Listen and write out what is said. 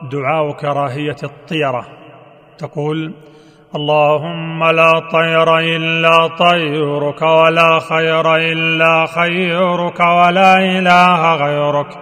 دعاء كراهية الطيرة. تقول اللهم لا طير إلا طيرك ولا خير إلا خيرك ولا إله غيرك.